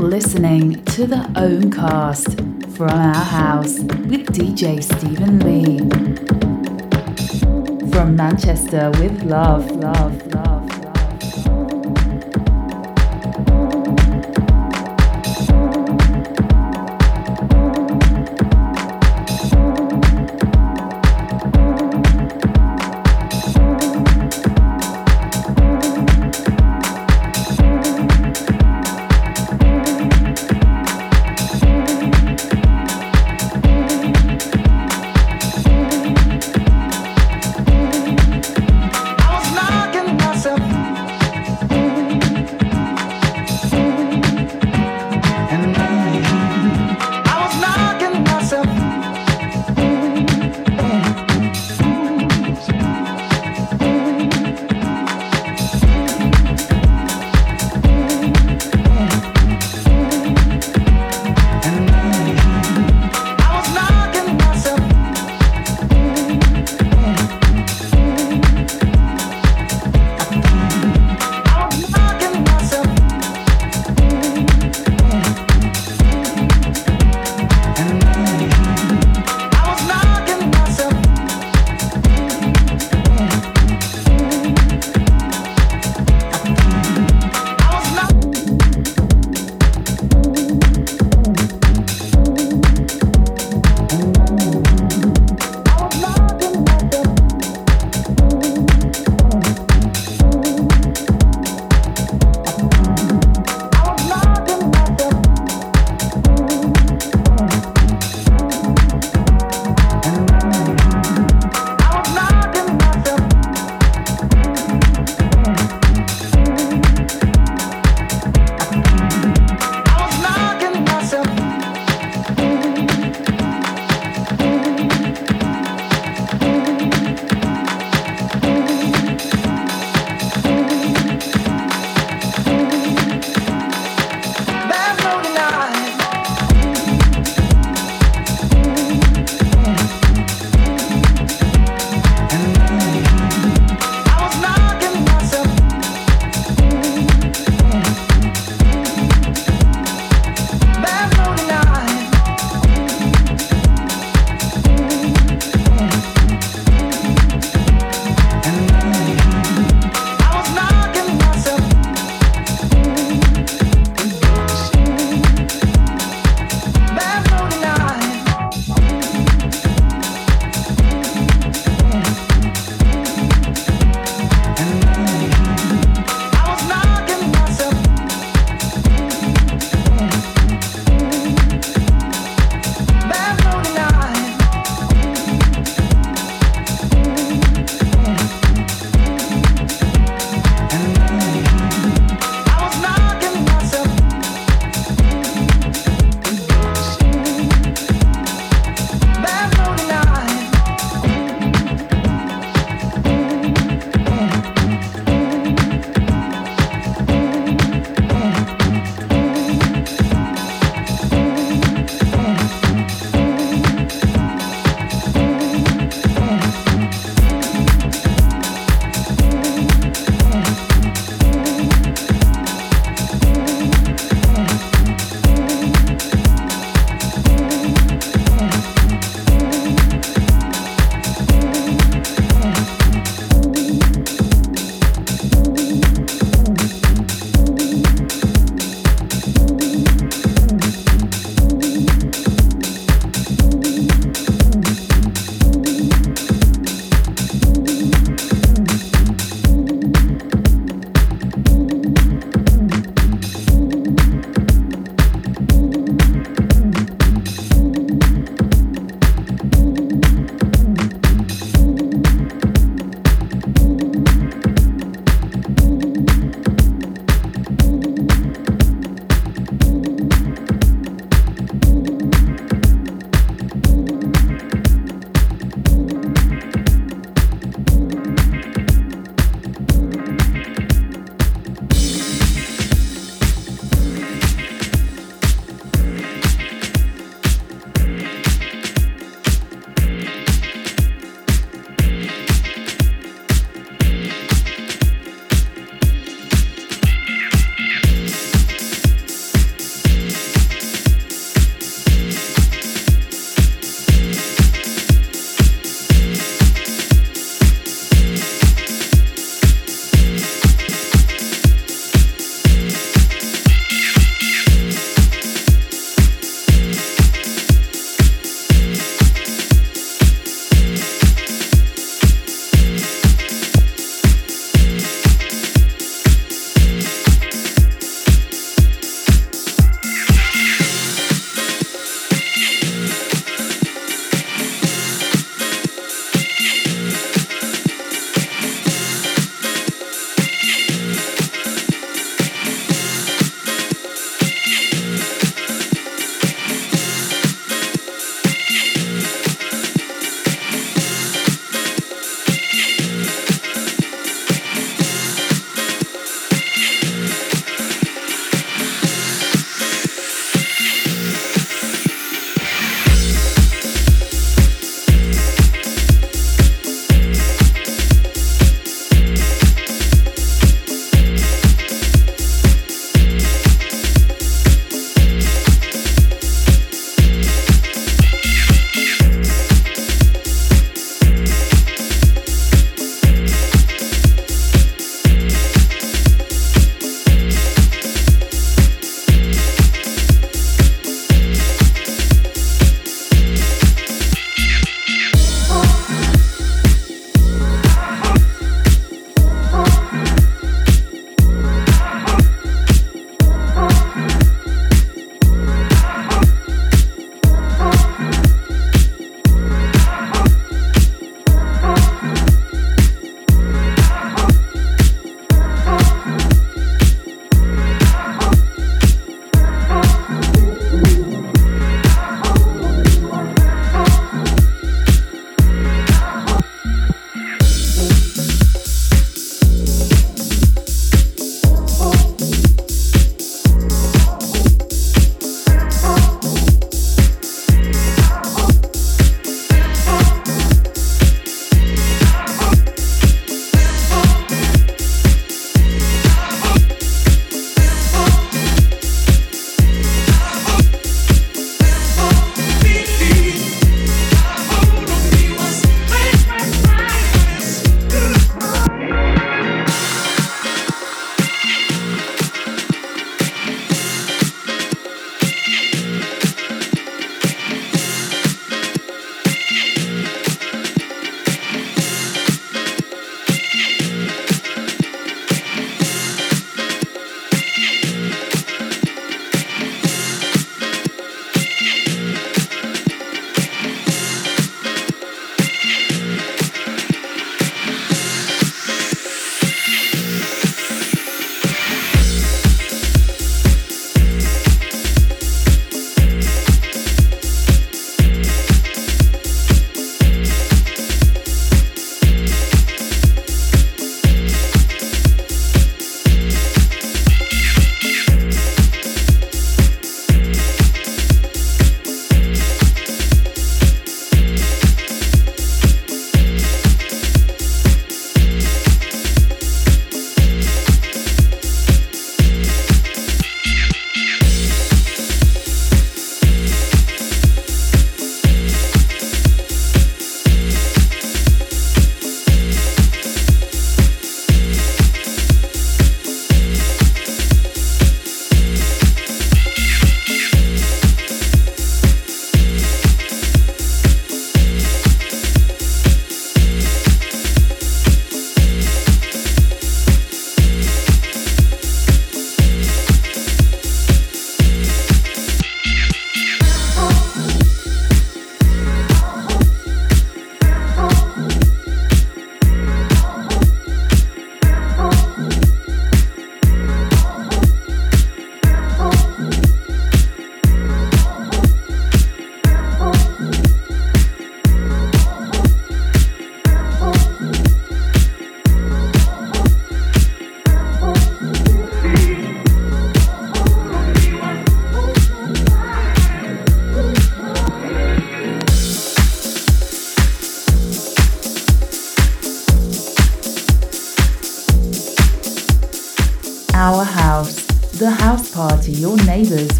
listening to the Ohmcast from our house with DJ Stephen Lee. From Manchester with love, love, love.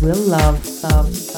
Will love, love, love.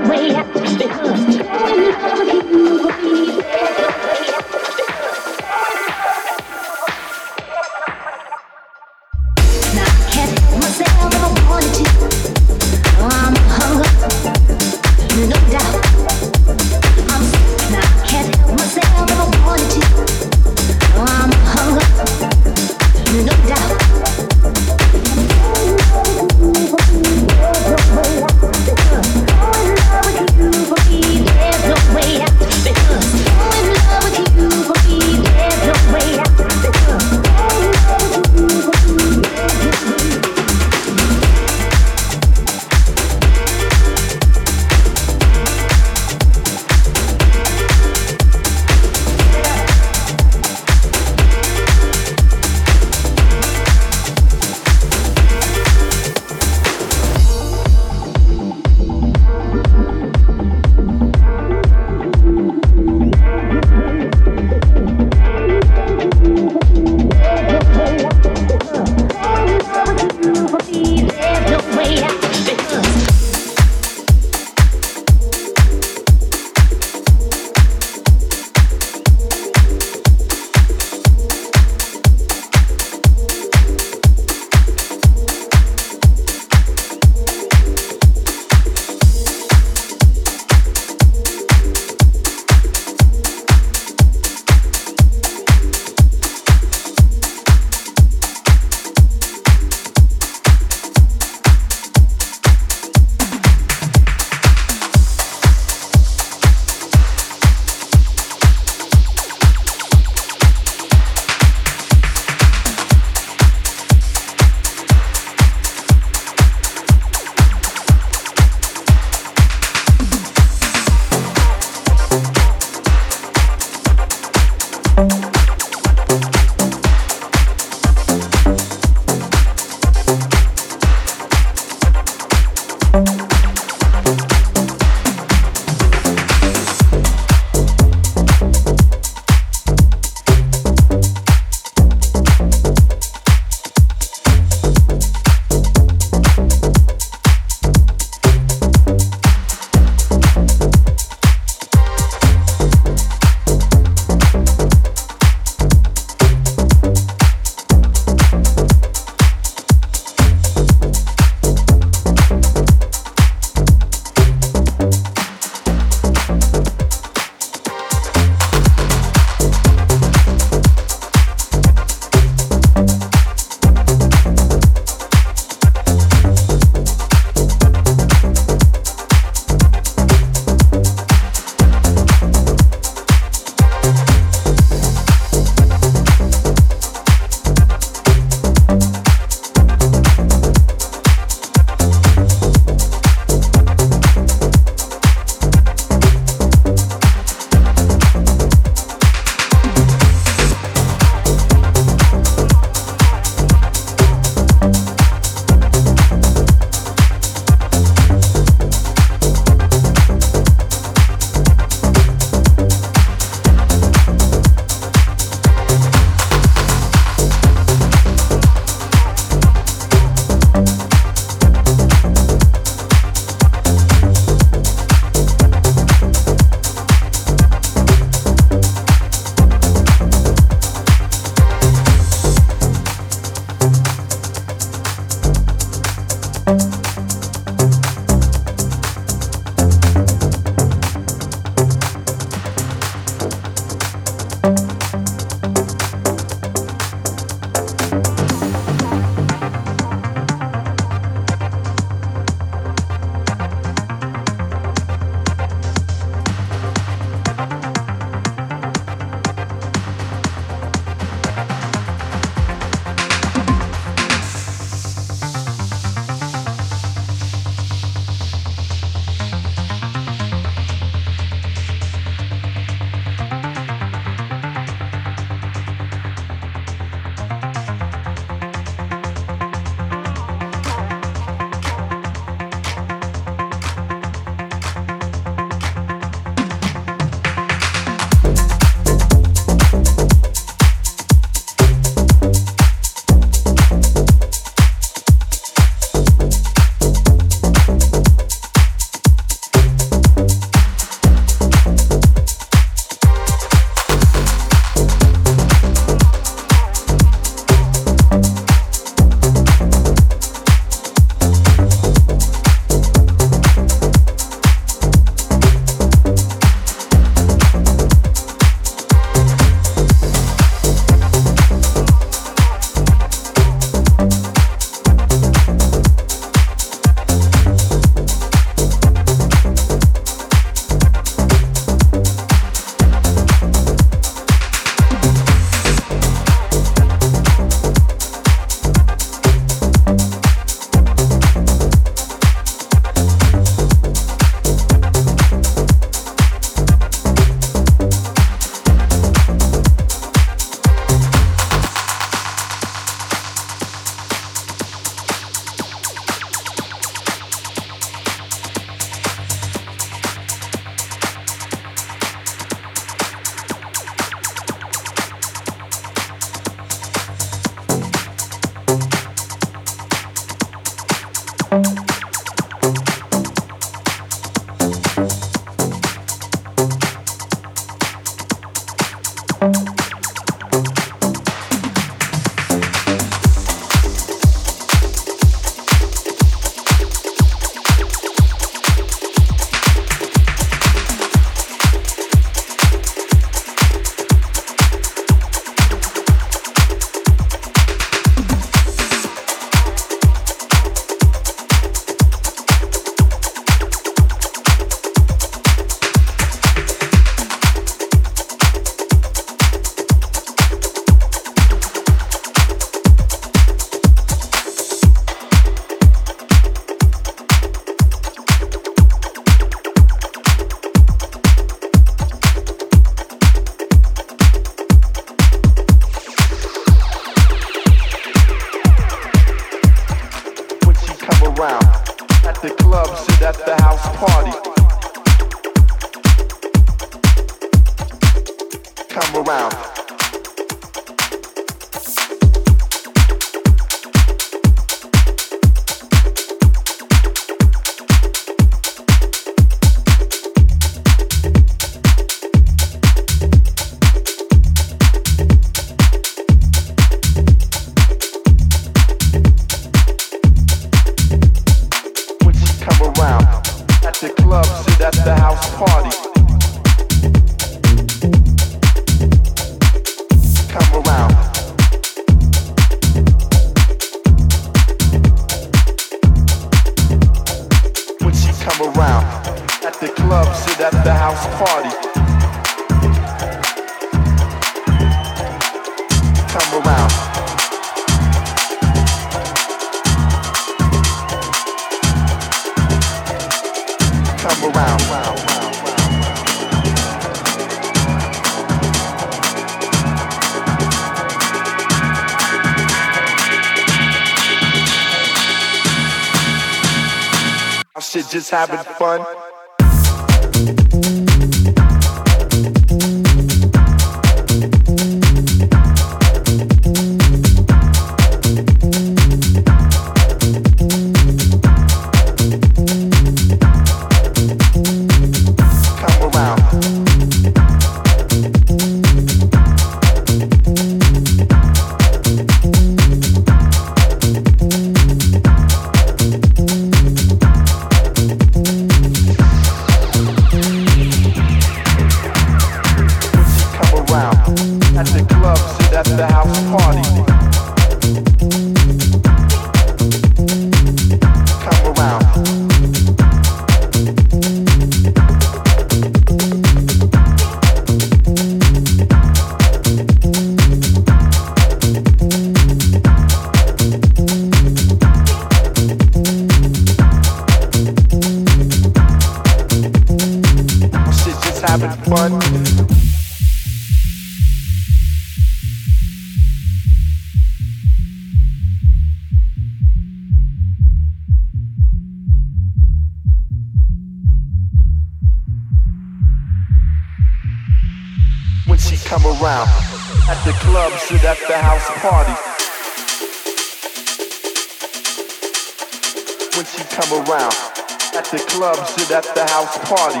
at the house party.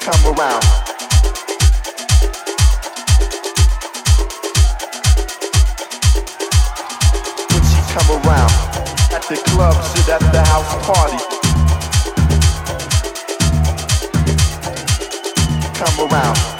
Come around. When she come around at the club, sit at the house party. Come around.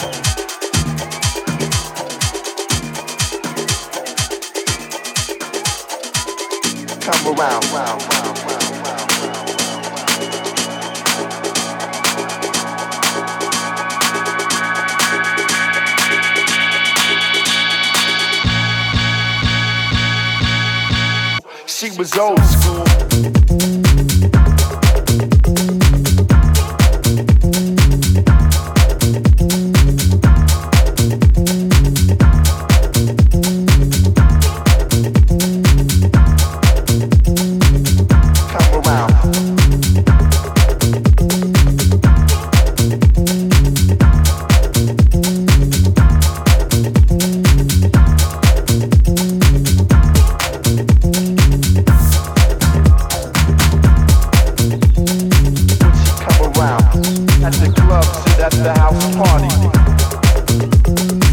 at the club, sit at the house party.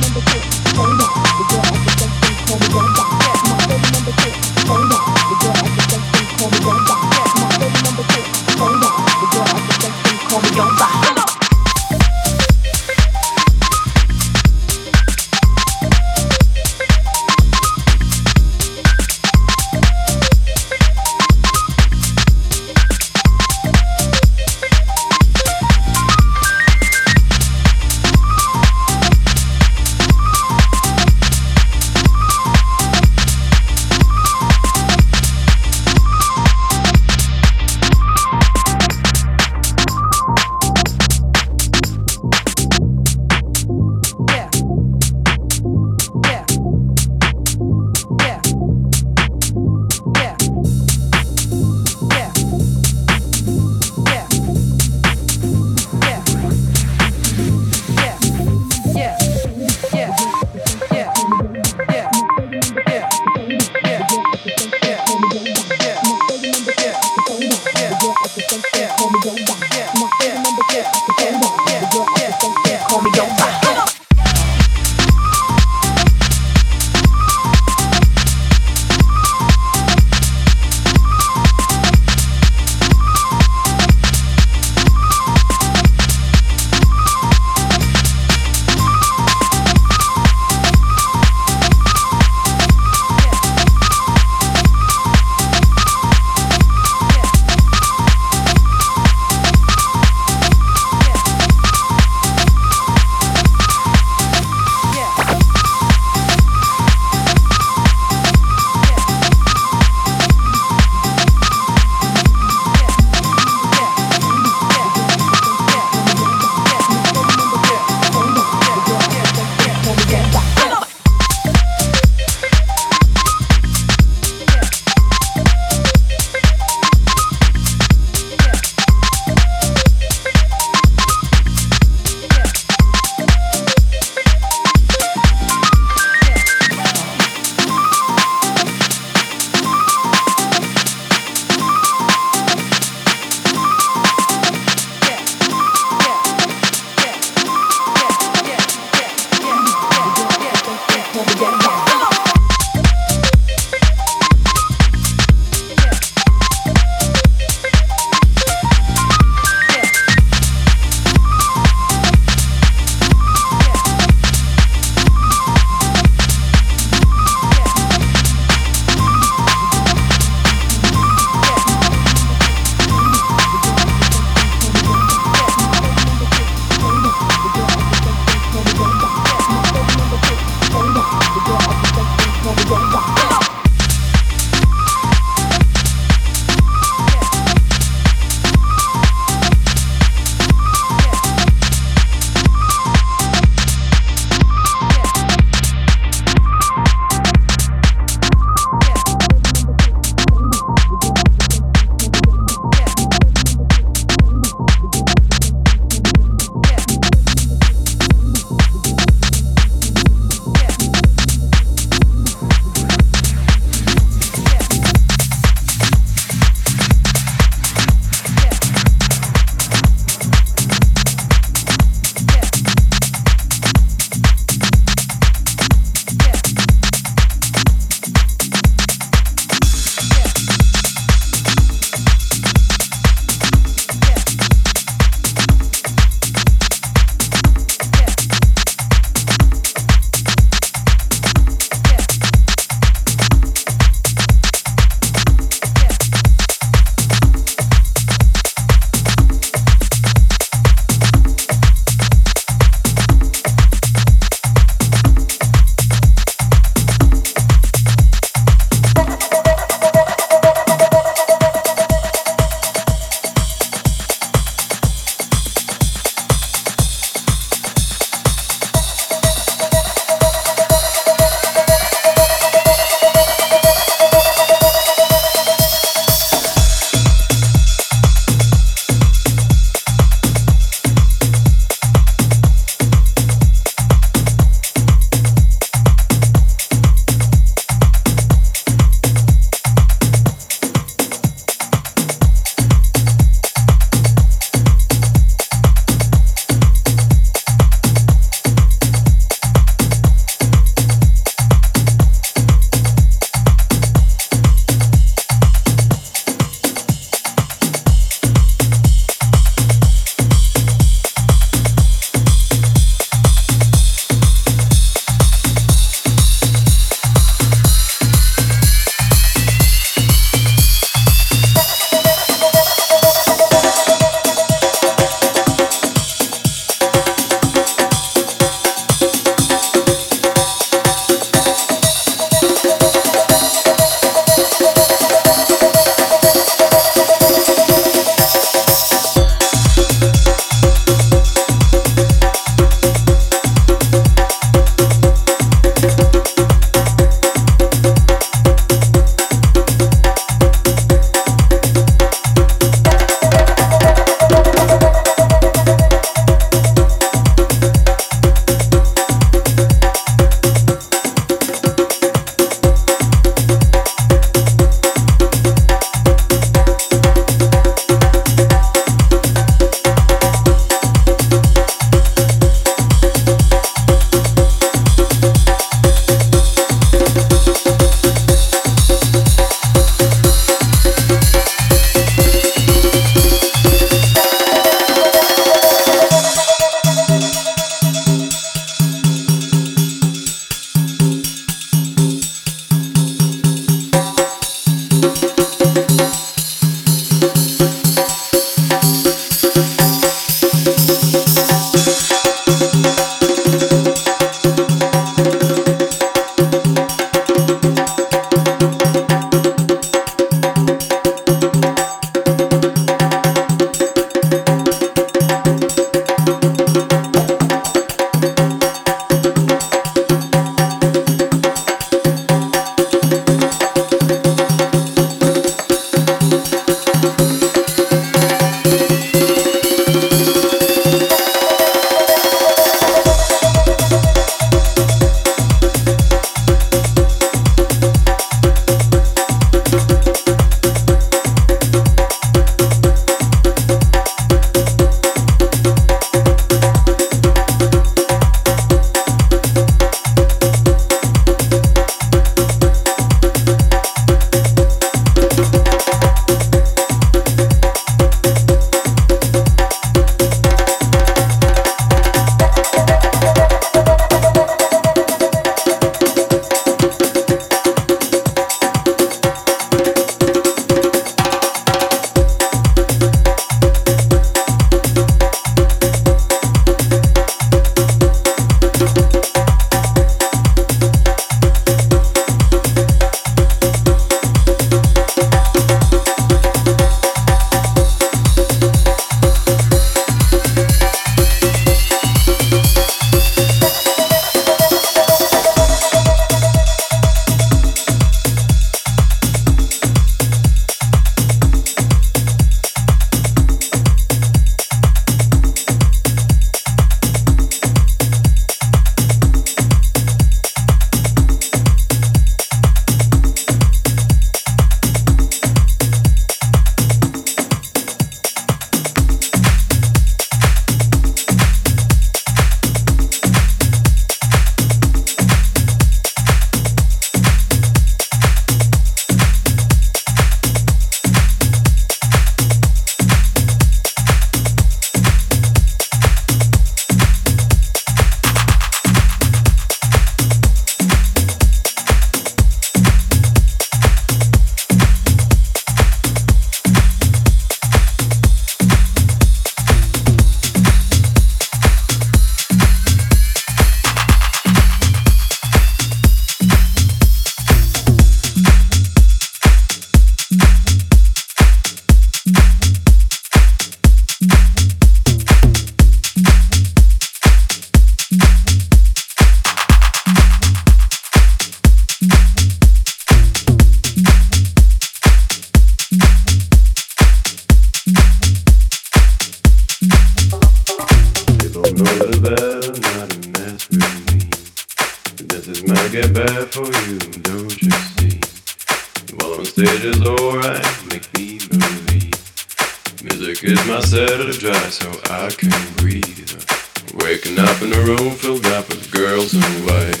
Up in a room filled up with girls in white.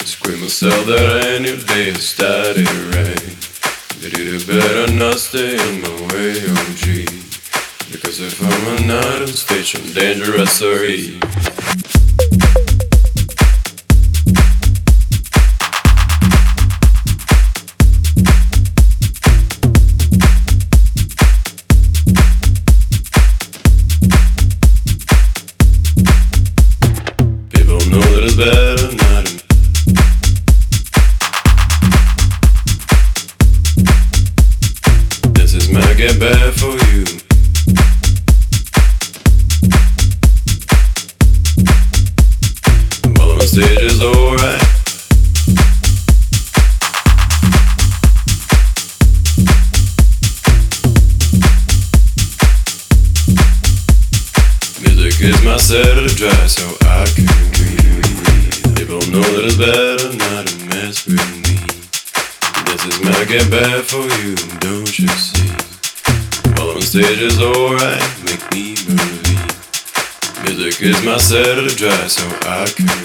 I scream myself that any day started right. But it better not stay in my way, gee. Because if I'm not on stage, I'm dangerous, sorry. Set it dry so I can